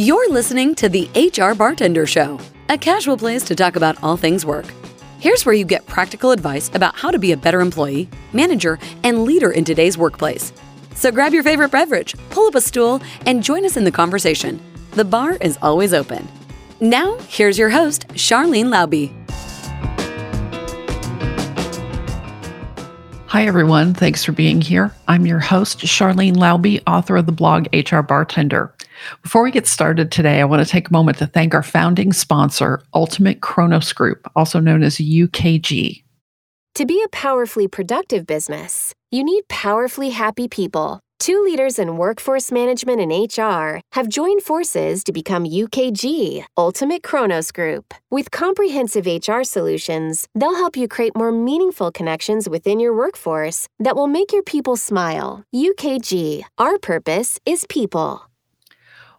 You're listening to the HR Bartender Show, a casual place to talk about all things work. Here's where you get practical advice about how to be a better employee, manager, and leader in today's workplace. So grab your favorite beverage, pull up a stool, and join us in the conversation. The bar is always open. Now, here's your host, Sharlyn Lauby. Hi, everyone. Thanks for being here. I'm your host, Sharlyn Lauby, author of the blog HR Bartender. Before we get started today, I want to take a moment to thank our founding sponsor, Ultimate Kronos Group, also known as UKG. To be a powerfully productive business, you need powerfully happy people. Two leaders in workforce management and HR have joined forces to become UKG, Ultimate Kronos Group. With comprehensive HR solutions, they'll help you create more meaningful connections within your workforce that will make your people smile. UKG, our purpose is people.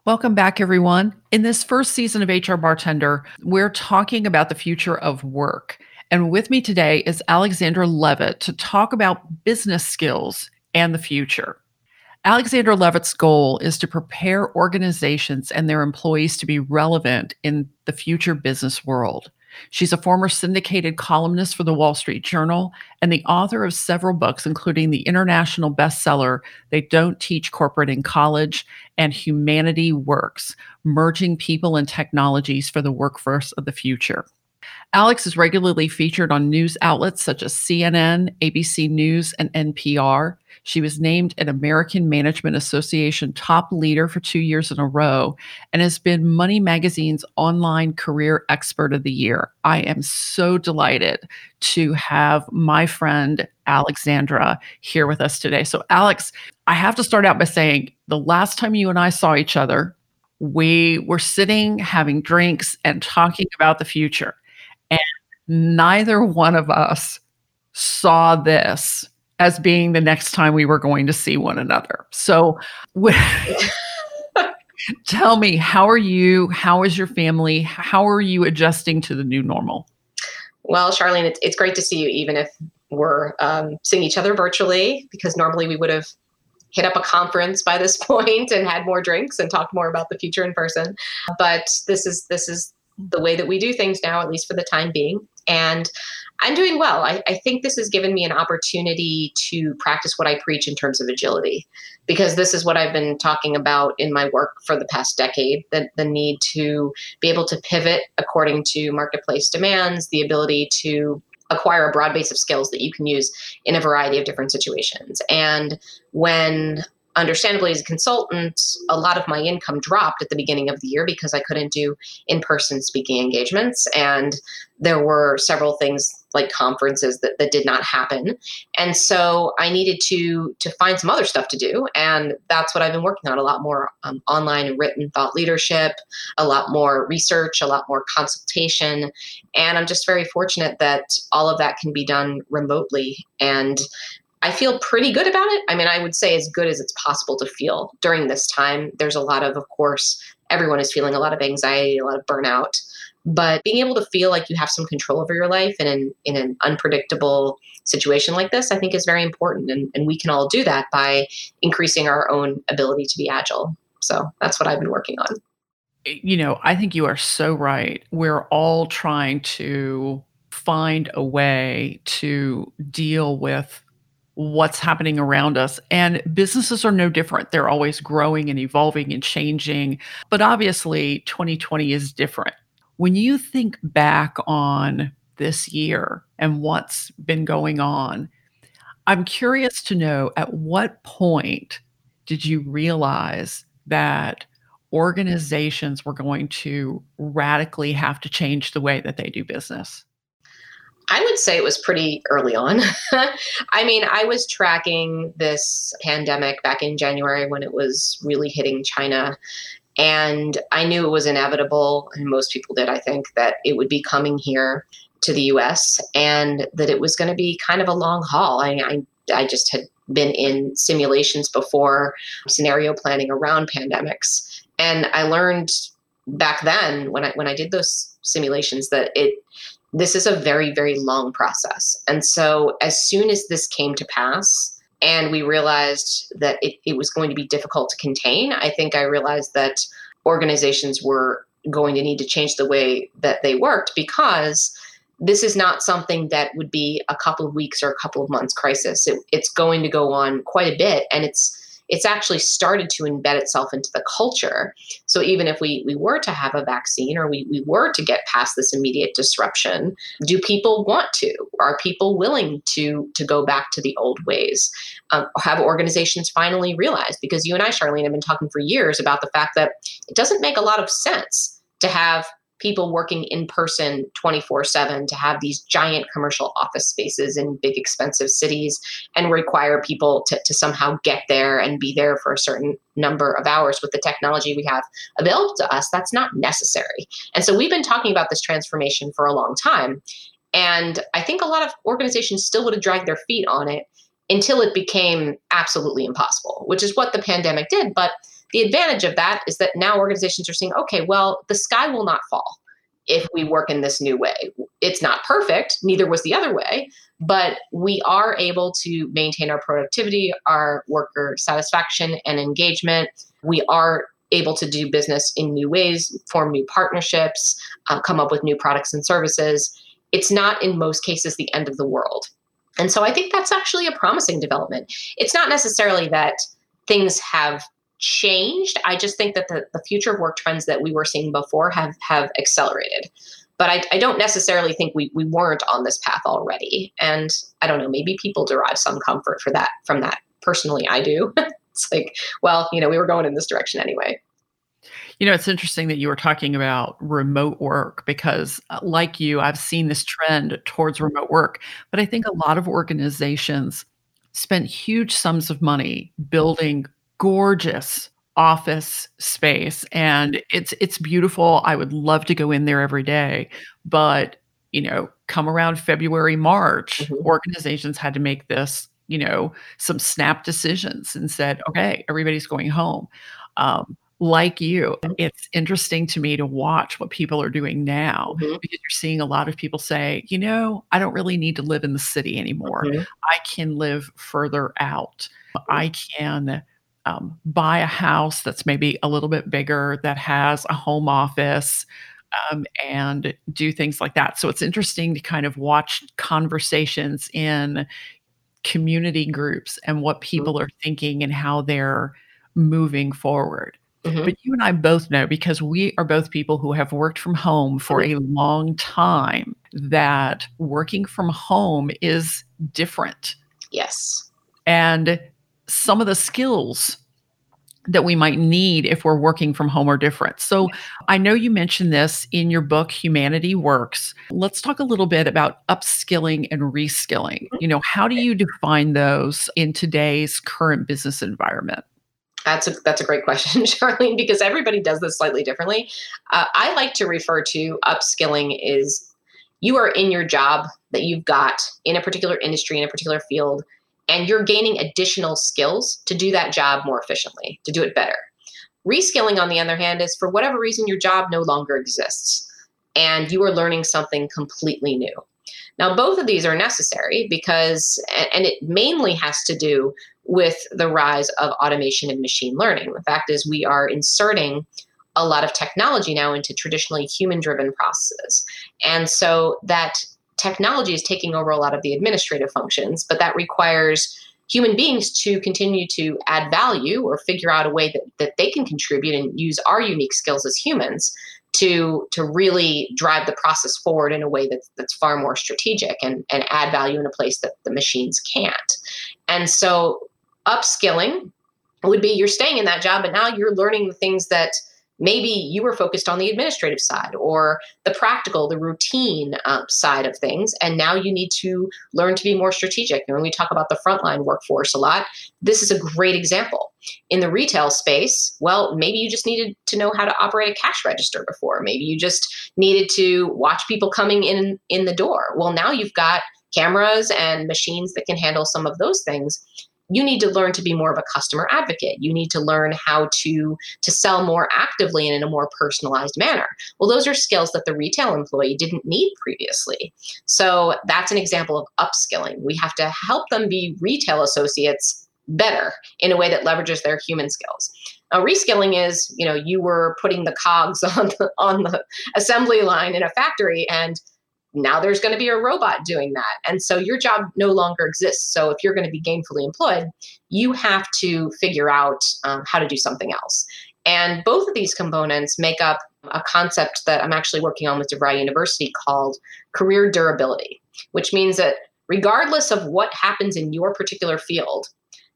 Welcome back, everyone. In this first season of HR Bartender, we're talking about the future of work. And with me today is Alexandra Levit to talk about business skills and the future. Alexandra Levit's goal is to prepare organizations and their employees to be relevant in the future business world. She's a former syndicated columnist for the Wall Street Journal and the author of several books, including the international bestseller, They Don't Teach Corporate in College and Humanity Works Merging People and Technologies for the Workforce of the Future. Alex is regularly featured on news outlets such as CNN, ABC News, and NPR. She was named an American Management Association top leader for two years in a row and has been Money Magazine's online career expert of the year. I am so delighted to have my friend Alexandra here with us today. So, Alex, I have to start out by saying the last time you and I saw each other, we were sitting having drinks and talking about the future. And neither one of us saw this as being the next time we were going to see one another. So, tell me, how are you? How is your family? How are you adjusting to the new normal? Well, Sharlyn, it's, it's great to see you, even if we're um, seeing each other virtually, because normally we would have hit up a conference by this point and had more drinks and talked more about the future in person. But this is this is the way that we do things now, at least for the time being. And I'm doing well. I, I, think this has given me an opportunity to practice what I preach in terms of agility, because this is what I've been talking about in my work for the past decade the, the need to be able to pivot according to marketplace demands, the ability to acquire a broad base of skills that you can use in a variety of different situations. And when understandably as a consultant a lot of my income dropped at the beginning of the year because i couldn't do in-person speaking engagements and there were several things like conferences that, that did not happen and so i needed to to find some other stuff to do and that's what i've been working on a lot more um, online written thought leadership a lot more research a lot more consultation and i'm just very fortunate that all of that can be done remotely and I feel pretty good about it. I mean, I would say as good as it's possible to feel during this time. There's a lot of, of course, everyone is feeling a lot of anxiety, a lot of burnout. But being able to feel like you have some control over your life in, in an unpredictable situation like this, I think is very important. And, and we can all do that by increasing our own ability to be agile. So that's what I've been working on. You know, I think you are so right. We're all trying to find a way to deal with what's happening around us. And businesses are no different. They're always growing and evolving and changing. But obviously, 2020 is different. When you think back on this year and what's been going on, I'm curious to know at what point did you realize that organizations were going to radically have to change the way that they do business? I would say it was pretty early on. I mean, I was tracking this pandemic back in January when it was really hitting China. And I knew it was inevitable, and most people did, I think, that it would be coming here to the US and that it was going to be kind of a long haul. I, I, I just had been in simulations before, scenario planning around pandemics. And I learned back then when I when I did those simulations that it this is a very, very long process. And so, as soon as this came to pass, and we realized that it, it was going to be difficult to contain, I think I realized that organizations were going to need to change the way that they worked because this is not something that would be a couple of weeks or a couple of months crisis. It, it's going to go on quite a bit, and it's it's actually started to embed itself into the culture. So even if we we were to have a vaccine or we, we were to get past this immediate disruption, do people want to? Are people willing to to go back to the old ways? Um, have organizations finally realized? Because you and I, Sharlyn, have been talking for years about the fact that it doesn't make a lot of sense to have people working in person 24 7 to have these giant commercial office spaces in big expensive cities and require people to, to somehow get there and be there for a certain number of hours with the technology we have available to us that's not necessary. And so we've been talking about this transformation for a long time and i think a lot of organizations still would have dragged their feet on it until it became absolutely impossible which is what the pandemic did but the advantage of that is that now organizations are saying, okay, well, the sky will not fall if we work in this new way. It's not perfect, neither was the other way, but we are able to maintain our productivity, our worker satisfaction and engagement. We are able to do business in new ways, form new partnerships, uh, come up with new products and services. It's not in most cases the end of the world. And so I think that's actually a promising development. It's not necessarily that things have changed. I just think that the, the future of work trends that we were seeing before have have accelerated. But I, I don't necessarily think we, we weren't on this path already. And I don't know, maybe people derive some comfort for that from that. Personally, I do. it's like, well, you know, we were going in this direction anyway. You know, it's interesting that you were talking about remote work because, uh, like you, I've seen this trend towards remote work. But I think a lot of organizations spent huge sums of money building gorgeous office space and it's it's beautiful. I would love to go in there every day, but you know, come around February, March, mm-hmm. organizations had to make this, you know, some snap decisions and said, okay, everybody's going home. Um, like you, mm-hmm. it's interesting to me to watch what people are doing now mm-hmm. because you're seeing a lot of people say, you know, I don't really need to live in the city anymore. Mm-hmm. I can live further out. I can um, buy a house that's maybe a little bit bigger that has a home office um, and do things like that. So it's interesting to kind of watch conversations in community groups and what mm-hmm. people are thinking and how they're moving forward. Mm-hmm. But you and I both know because we are both people who have worked from home for mm-hmm. a long time that working from home is different. Yes. And some of the skills that we might need if we're working from home are different. So I know you mentioned this in your book, Humanity Works. Let's talk a little bit about upskilling and reskilling. Mm-hmm. You know, how do you define those in today's current business environment? That's a that's a great question, Sharlyn, because everybody does this slightly differently. Uh, I like to refer to upskilling is you are in your job that you've got in a particular industry in a particular field and you're gaining additional skills to do that job more efficiently, to do it better. Reskilling, on the other hand, is for whatever reason your job no longer exists and you are learning something completely new. Now, both of these are necessary because, and it mainly has to do with the rise of automation and machine learning. The fact is, we are inserting a lot of technology now into traditionally human driven processes. And so that technology is taking over a lot of the administrative functions, but that requires human beings to continue to add value or figure out a way that, that they can contribute and use our unique skills as humans to to really drive the process forward in a way that's that's far more strategic and, and add value in a place that the machines can't. And so upskilling would be you're staying in that job, but now you're learning the things that maybe you were focused on the administrative side or the practical, the routine um, side of things. And now you need to learn to be more strategic. And when we talk about the frontline workforce a lot, this is a great example. In the retail space, well, maybe you just needed to know how to operate a cash register before. Maybe you just needed to watch people coming in in the door. Well, now you've got cameras and machines that can handle some of those things you need to learn to be more of a customer advocate. You need to learn how to to sell more actively and in a more personalized manner. Well those are skills that the retail employee didn't need previously. So that's an example of upskilling. We have to help them be retail associates better in a way that leverages their human skills. Now, reskilling is, you know, you were putting the cogs on the, on the assembly line in a factory and now there's going to be a robot doing that. And so your job no longer exists. So if you're going to be gainfully employed, you have to figure out um, how to do something else. And both of these components make up a concept that I'm actually working on with DeVry University called career durability, which means that regardless of what happens in your particular field,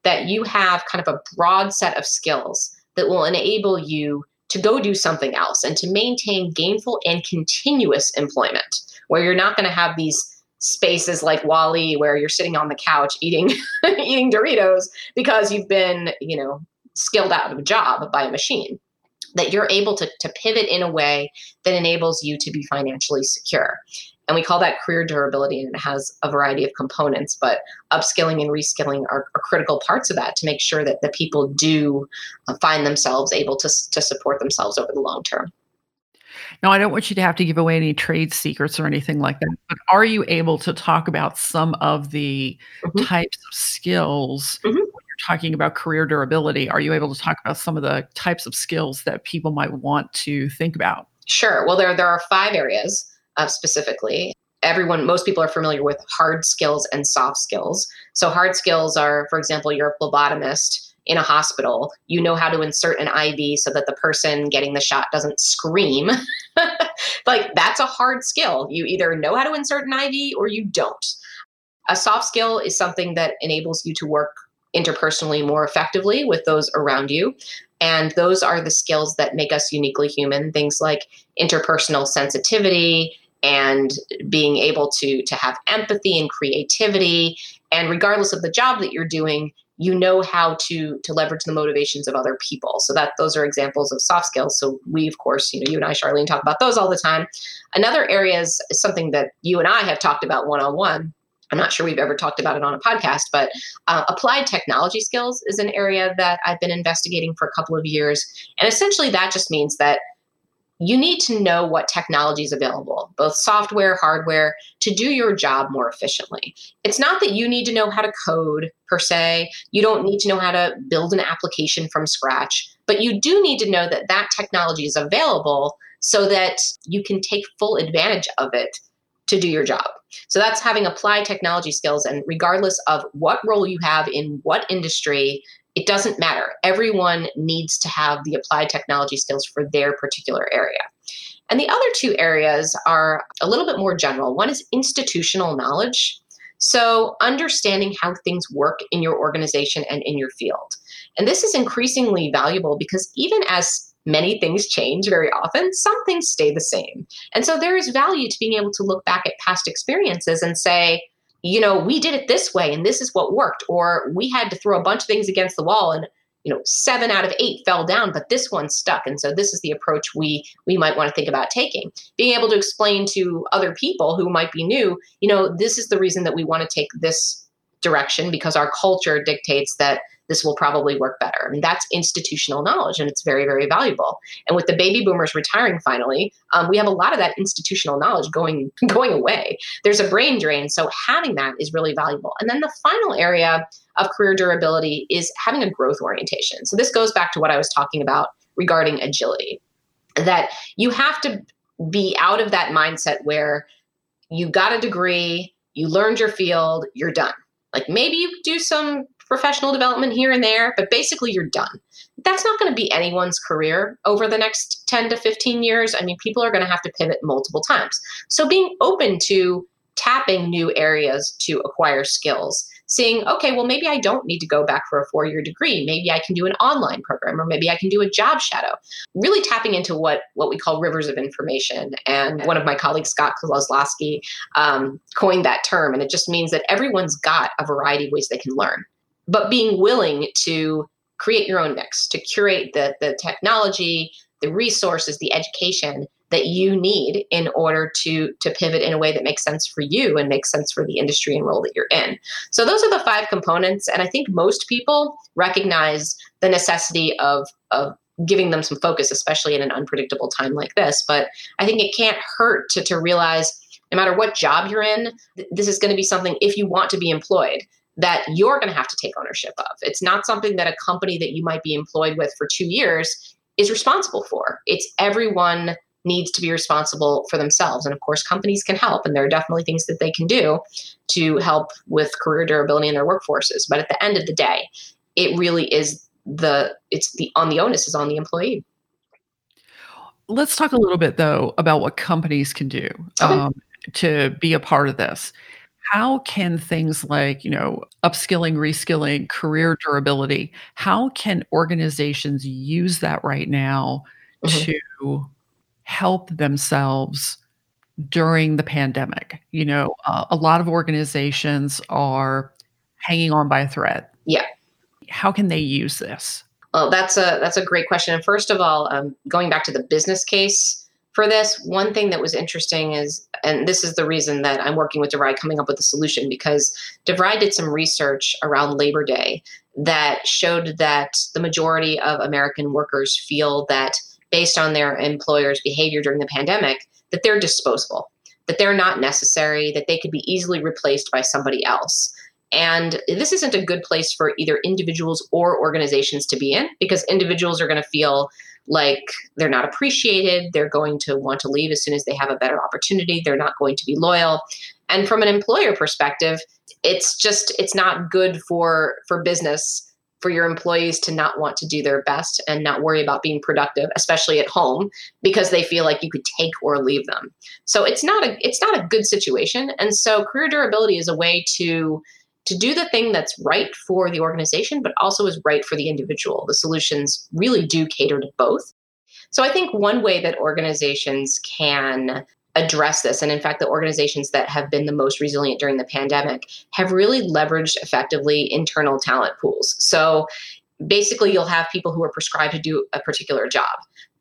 that you have kind of a broad set of skills that will enable you to go do something else and to maintain gainful and continuous employment where you're not going to have these spaces like WALL-E where you're sitting on the couch eating eating Doritos because you've been, you know, skilled out of a job by a machine. That you're able to, to pivot in a way that enables you to be financially secure. And we call that career durability, and it has a variety of components, but upskilling and reskilling are, are critical parts of that to make sure that the people do uh, find themselves able to, to support themselves over the long term. Now, I don't want you to have to give away any trade secrets or anything like that, but are you able to talk about some of the mm-hmm. types of skills mm-hmm. when you're talking about career durability? Are you able to talk about some of the types of skills that people might want to think about? Sure. Well, there, there are five areas uh, specifically. Everyone, most people are familiar with hard skills and soft skills. So, hard skills are, for example, you're a phlebotomist in a hospital, you know how to insert an IV so that the person getting the shot doesn't scream. like that's a hard skill. You either know how to insert an IV or you don't. A soft skill is something that enables you to work interpersonally more effectively with those around you. And those are the skills that make us uniquely human. Things like interpersonal sensitivity and being able to, to have empathy and creativity. And regardless of the job that you're doing, you know how to to leverage the motivations of other people. So that those are examples of soft skills. So we of course you know you and i Sharlyn talk about those all the time. Another area is, something that you and i have talked about one-on-one. I'm not sure we've ever talked about it on a podcast but uh, applied technology skills is an area that i've been investigating for a couple of years. And essentially that just means that you need to know what technology is available, both software, hardware, to do your job more efficiently. It's not that you need to know how to code per se. You don't need to know how to build an application from scratch, but you do need to know that that technology is available so that you can take full advantage of it to do your job. So that's having applied technology skills. And regardless of what role you have in what industry, it doesn't matter. Everyone needs to have the applied technology skills for their particular area. And the other two areas are a little bit more general. One is institutional knowledge. So, understanding how things work in your organization and in your field. And this is increasingly valuable because even as many things change very often, some things stay the same. And so, there is value to being able to look back at past experiences and say, you know, we did it this way and this is what worked, or we had to throw a bunch of things against the wall and you know seven out of eight fell down but this one stuck. And so this is the approach we we might want to think about taking. Being able to explain to other people who might be new you know this is the reason that we want to take this direction because our culture dictates that this will probably work better. I mean, that's institutional knowledge and it's very, very valuable. And with the baby boomers retiring finally, um, we have a lot of that institutional knowledge going, going away. There's a brain drain. So having that is really valuable. And then the final area of career durability is having a growth orientation. So this goes back to what I was talking about regarding agility that you have to be out of that mindset where you got a degree, you learned your field, you're done. Like maybe you do some professional development here and there, but basically you're done. That's not going to be anyone's career over the next 10 to 15 years. I mean, people are going to have to pivot multiple times. So being open to tapping new areas to acquire skills seeing, okay, well, maybe I don't need to go back for a four year degree. Maybe I can do an online program or maybe I can do a job shadow. Really tapping into what, what we call rivers of information. And one of my colleagues, Scott Kozlowski, um, coined that term. And it just means that everyone's got a variety of ways they can learn but being willing to create your own mix, to curate the, the technology, the resources, the education that you need in order to to pivot in a way that makes sense for you and makes sense for the industry and role that you're in. So those are the five components and I think most people recognize the necessity of of giving them some focus especially in an unpredictable time like this, but I think it can't hurt to to realize no matter what job you're in, this is going to be something if you want to be employed that you're going to have to take ownership of. It's not something that a company that you might be employed with for two years is responsible for. It's everyone needs to be responsible for themselves. And of course, companies can help, and there are definitely things that they can do to help with career durability in their workforces. But at the end of the day, it really is the it's the on the onus is on the employee. Let's talk a little bit though about what companies can do Okay. um, to be a part of this. How can things like, you know, upskilling, reskilling, career durability, how can organizations use that right now Mhm. to help themselves during the pandemic? You know, uh, a lot of organizations are hanging on by a thread. Yeah. How can they use this? Well, that's a that's a great question. And first of all, um, going back to the business case for this, one thing that was interesting is, and this is the reason that I'm working with DeVry coming up with a solution because DeVry did some research around Labor Day that showed that the majority of American workers feel that based on their employer's behavior during the pandemic, that they're disposable, that they're not necessary, that they could be easily replaced by somebody else. And this isn't a good place for either individuals or organizations to be in because individuals are going to feel like they're not appreciated. They're going to want to leave as soon as they have a better opportunity. They're not going to be loyal. And from an employer perspective, it's just it's not good for for business for your employees to not want to do their best and not worry about being productive, especially at home, because they feel like you could take or leave them. So it's not a it's not a good situation. And so career durability is a way to to do the thing that's right for the organization, but also is right for the individual. The solutions really do cater to both. So I think one way that organizations can address this, and in fact, the organizations that have been the most resilient during the pandemic have really leveraged effectively internal talent pools. So basically, you'll have people who are prescribed to do a particular job.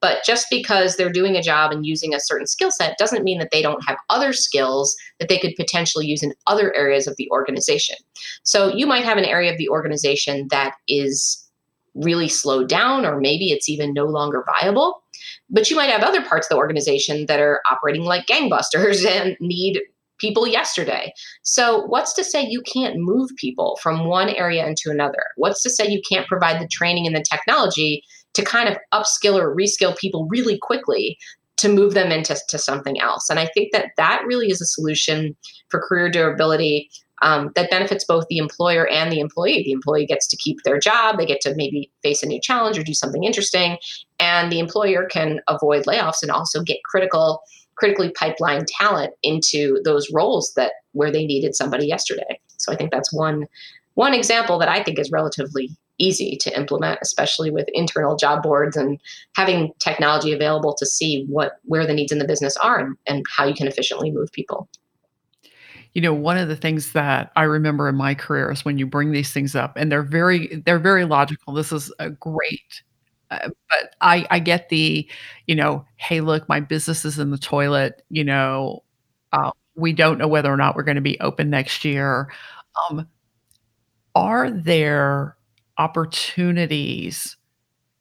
But just because they're doing a job and using a certain skill set doesn't mean that they don't have other skills that they could potentially use in other areas of the organization. So you might have an area of the organization that is really slowed down, or maybe it's even no longer viable. But you might have other parts of the organization that are operating like gangbusters and need people yesterday. So, what's to say you can't move people from one area into another? What's to say you can't provide the training and the technology to kind of upskill or reskill people really quickly to move them into to something else? And I think that that really is a solution for career durability um, that benefits both the employer and the employee. The employee gets to keep their job, they get to maybe face a new challenge or do something interesting, and the employer can avoid layoffs and also get critical critically pipeline talent into those roles that where they needed somebody yesterday. So I think that's one one example that I think is relatively easy to implement, especially with internal job boards and having technology available to see what where the needs in the business are and, and how you can efficiently move people. You know, one of the things that I remember in my career is when you bring these things up, and they're very they're very logical. This is a great, uh, but I I get the, you know, hey, look, my business is in the toilet. You know, uh, we don't know whether or not we're going to be open next year. Um, are there opportunities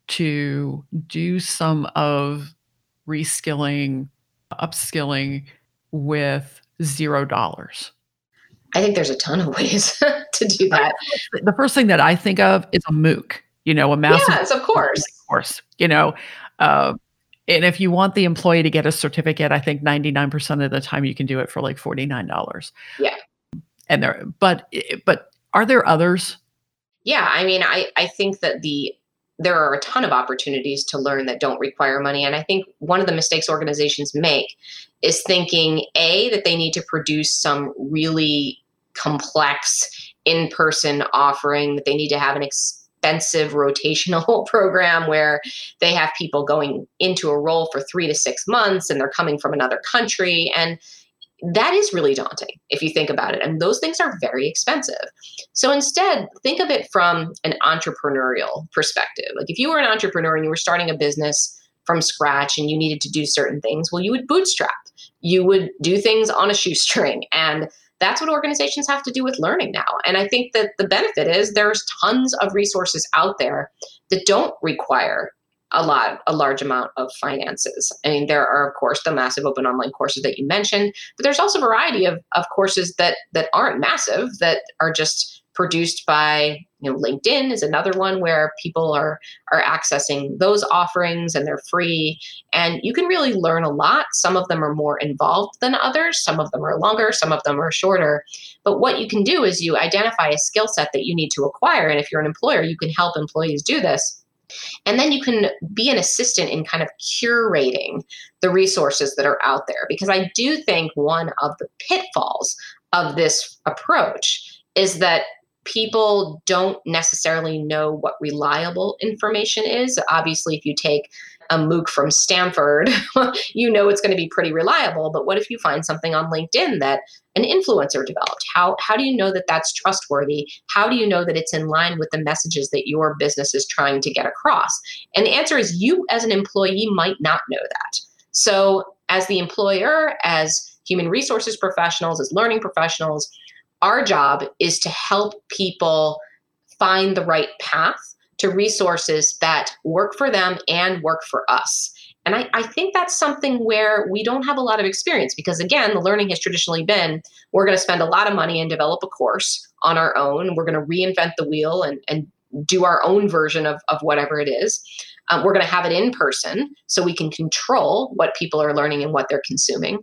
to do some of reskilling, upskilling with zero dollars? I think there's a ton of ways to do that. The first thing that I think of is a MOOC, you know, a massive Yes, of course. course, you know. Uh, and if you want the employee to get a certificate, I think 99% of the time you can do it for like $49. Yeah. And there, but, but are there others? Yeah, I mean, I, I think that the there are a ton of opportunities to learn that don't require money. And I think one of the mistakes organizations make is thinking A, that they need to produce some really complex in person offering, that they need to have an expensive rotational program where they have people going into a role for three to six months and they're coming from another country. And that is really daunting if you think about it. And those things are very expensive. So instead, think of it from an entrepreneurial perspective. Like if you were an entrepreneur and you were starting a business from scratch and you needed to do certain things, well, you would bootstrap. You would do things on a shoestring. And that's what organizations have to do with learning now. And I think that the benefit is there's tons of resources out there that don't require a lot, a large amount of finances. I mean, there are of course the massive open online courses that you mentioned, but there's also a variety of, of courses that that aren't massive that are just produced by you know linkedin is another one where people are are accessing those offerings and they're free. And you can really learn a lot. Some of them are more involved than others. Some of them are longer. Some of them are shorter. But what you can do is you identify a skill set that you need to acquire. And if you're an employer you can help employees do this and then you can be an assistant in kind of curating the resources that are out there. Because I do think one of the pitfalls of this approach is that people don't necessarily know what reliable information is. Obviously, if you take a MOOC from Stanford, you know it's going to be pretty reliable. But what if you find something on LinkedIn that an influencer developed? How, how do you know that that's trustworthy? How do you know that it's in line with the messages that your business is trying to get across? And the answer is you, as an employee, might not know that. So, as the employer, as human resources professionals, as learning professionals, our job is to help people find the right path to resources that work for them and work for us. And I, I, think that's something where we don't have a lot of experience because, again, the learning has traditionally been we're going to spend a lot of money and develop a course on our own. We're going to reinvent the wheel and, and do our own version of, of whatever it is. Um, we're going to have it in person so we can control what people are learning and what they're consuming.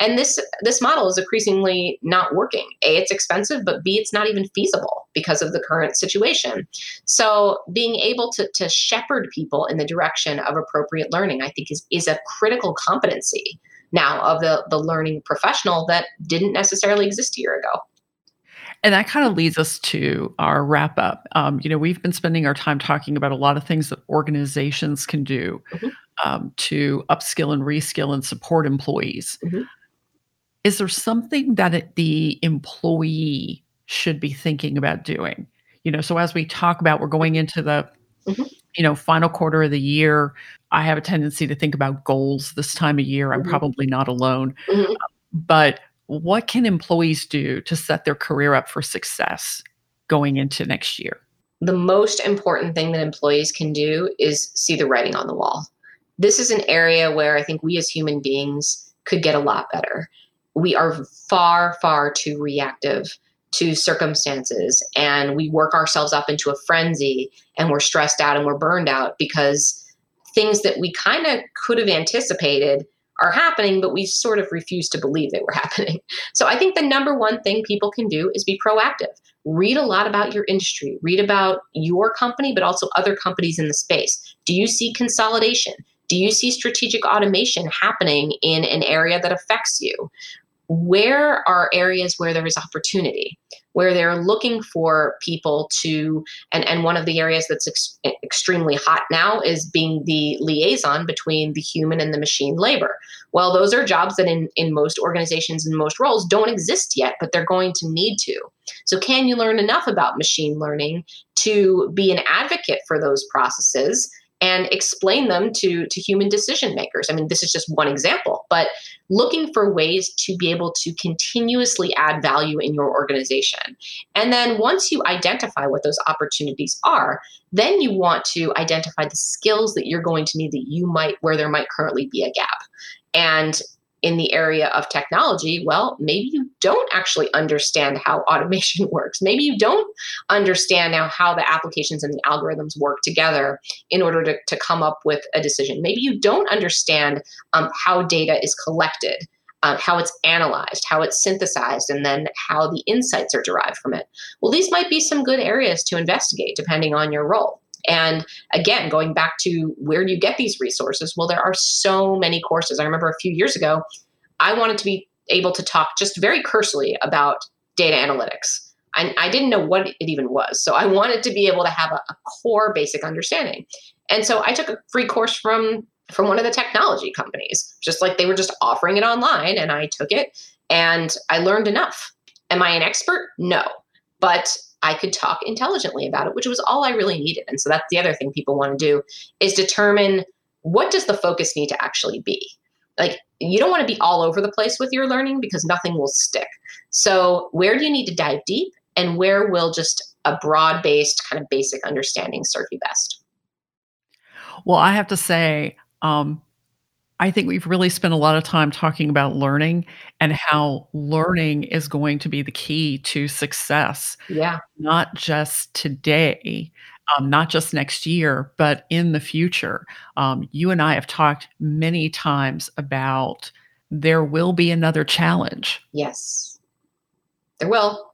And this this model is increasingly not working. A, it's expensive, but B, it's not even feasible because of the current situation. So being able to, to shepherd people in the direction of appropriate learning, I think is, is a critical competency now of the, the learning professional that didn't necessarily exist a year ago. And that kind of leads us to our wrap up. Um, you know, we've been spending our time talking about a lot of things that organizations can do mm-hmm. um, to upskill and reskill and support employees. Mm-hmm. Is there something that it, the employee should be thinking about doing? You know, so as we talk about, we're going into the mm-hmm. you know final quarter of the year. I have a tendency to think about goals this time of year. I'm mm-hmm. probably not alone, mm-hmm. but what can employees do to set their career up for success going into next year? The most important thing that employees can do is see the writing on the wall. This is an area where I think we as human beings could get a lot better. We are far, far too reactive to circumstances and we work ourselves up into a frenzy and we're stressed out and we're burned out because things that we kind of could have anticipated are happening, but we sort of refuse to believe they were happening. So I think the number one thing people can do is be proactive. Read a lot about your industry, read about your company, but also other companies in the space. Do you see consolidation? Do you see strategic automation happening in an area that affects you? Where are areas where there is opportunity where they're looking for people to and, and one of the areas that's ex- extremely hot now is being the liaison between the human and the machine labor. Well those are jobs that in, in most organizations and most roles don't exist yet but they're going to need to. So can you learn enough about machine learning to be an advocate for those processes and explain them to, to human decision makers. I mean, this is just one example, but looking for ways to be able to continuously add value in your organization. And then once you identify what those opportunities are, then you want to identify the skills that you're going to need that you might, where there might currently be a gap. And in the area of technology, well, maybe you don't actually understand how automation works. Maybe you don't understand now how the applications and the algorithms work together in order to, to come up with a decision. Maybe you don't understand um, how data is collected. Uh, how it's analyzed, how it's synthesized, and then how the insights are derived from it. Well, these might be some good areas to investigate depending on your role. And again, going back to where do you get these resources? Well, there are so many courses. I remember a few years ago, I wanted to be able to talk just very cursory about data analytics. I, I didn't know what it even was. So I wanted to be able to have a, a core basic understanding. And so I took a free course from from one of the technology companies, just like they were just offering it online. And I took it and I learned enough. Am I an expert? No. But I could talk intelligently about it, which was all I really needed. And so that's the other thing people want to do is determine what does the focus need to actually be? Like you don't want to be all over the place with your learning because nothing will stick. So where do you need to dive deep and where will just a broad-based kind of basic understanding serve you best? Well, I have to say, um, I think we've really spent a lot of time talking about learning and how learning is going to be the key to success. Yeah. Not just today, um, not just next year, but in the future. Um, you and I have talked many times about there will be another challenge. Yes. There will.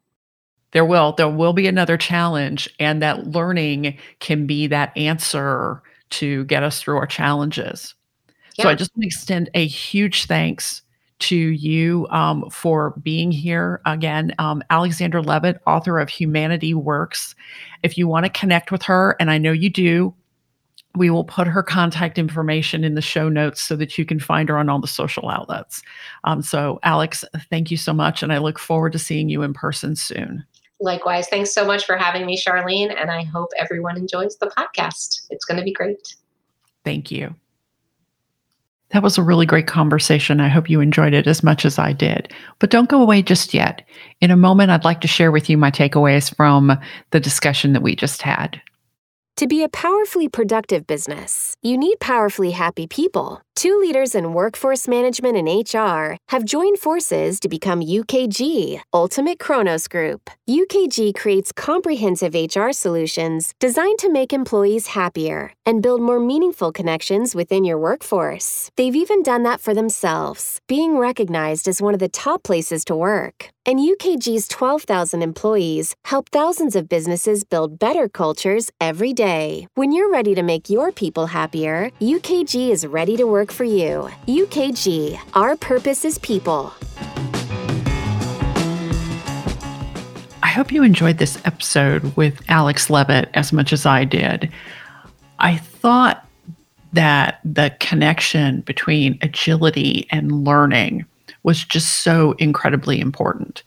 There will. There will be another challenge, and that learning can be that answer to get us through our challenges. So I just want to extend a huge thanks to you um, for being here again. Um, Alexandra Levit, author of Humanity Works. If you want to connect with her, and I know you do, we will put her contact information in the show notes so that you can find her on all the social outlets. Um, so, Alex, thank you so much. And I look forward to seeing you in person soon. Likewise. Thanks so much for having me, Sharlyn. And I hope everyone enjoys the podcast. It's going to be great. Thank you. That was a really great conversation. I hope you enjoyed it as much as I did. But don't go away just yet. In a moment, I'd like to share with you my takeaways from the discussion that we just had. To be a powerfully productive business, you need powerfully happy people. Two leaders in workforce management and HR have joined forces to become UKG, Ultimate Kronos Group. UKG creates comprehensive HR solutions designed to make employees happier and build more meaningful connections within your workforce. They've even done that for themselves, being recognized as one of the top places to work. And UKG's 12,000 employees help thousands of businesses build better cultures every day. When you're ready to make your people happier, UKG is ready to work for you. UKG, our purpose is people. I hope you enjoyed this episode with Alex Levit as much as I did. I thought that the connection between agility and learning was just so incredibly important.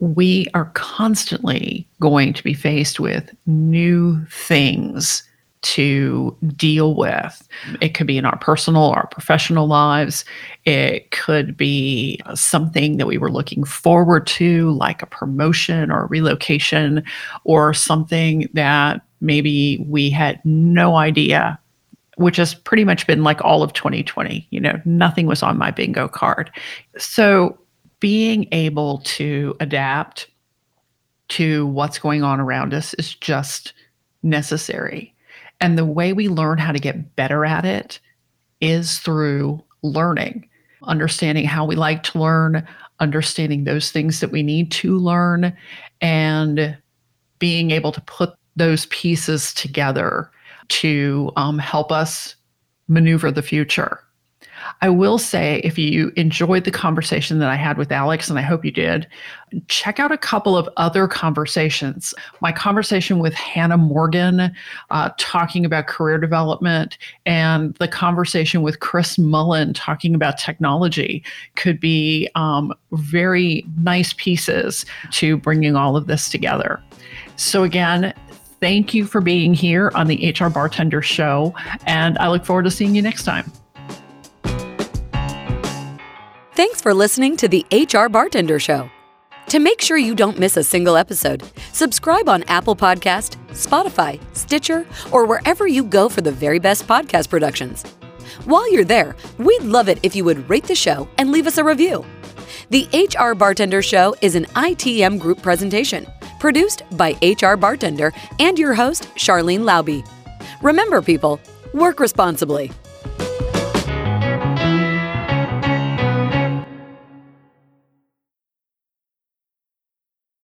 We are constantly going to be faced with new things to deal with. It could be in our personal or professional lives. It could be something that we were looking forward to, like a promotion or a relocation, or something that maybe we had no idea, which has pretty much been like all of 2020. You know, nothing was on my bingo card. So being able to adapt to what's going on around us is just necessary and the way we learn how to get better at it is through learning, understanding how we like to learn, understanding those things that we need to learn, and being able to put those pieces together to um, help us maneuver the future. I will say, if you enjoyed the conversation that I had with Alex, and I hope you did, check out a couple of other conversations. My conversation with Hannah Morgan, uh, talking about career development, and the conversation with Chris Mullen, talking about technology, could be um, very nice pieces to bringing all of this together. So, again, thank you for being here on the HR Bartender Show, and I look forward to seeing you next time. Thanks for listening to the HR Bartender Show. To make sure you don't miss a single episode, subscribe on Apple Podcast, Spotify, Stitcher, or wherever you go for the very best podcast productions. While you're there, we'd love it if you would rate the show and leave us a review. The HR Bartender Show is an ITM group presentation, produced by HR Bartender and your host, Sharlyn Lauby. Remember, people, work responsibly.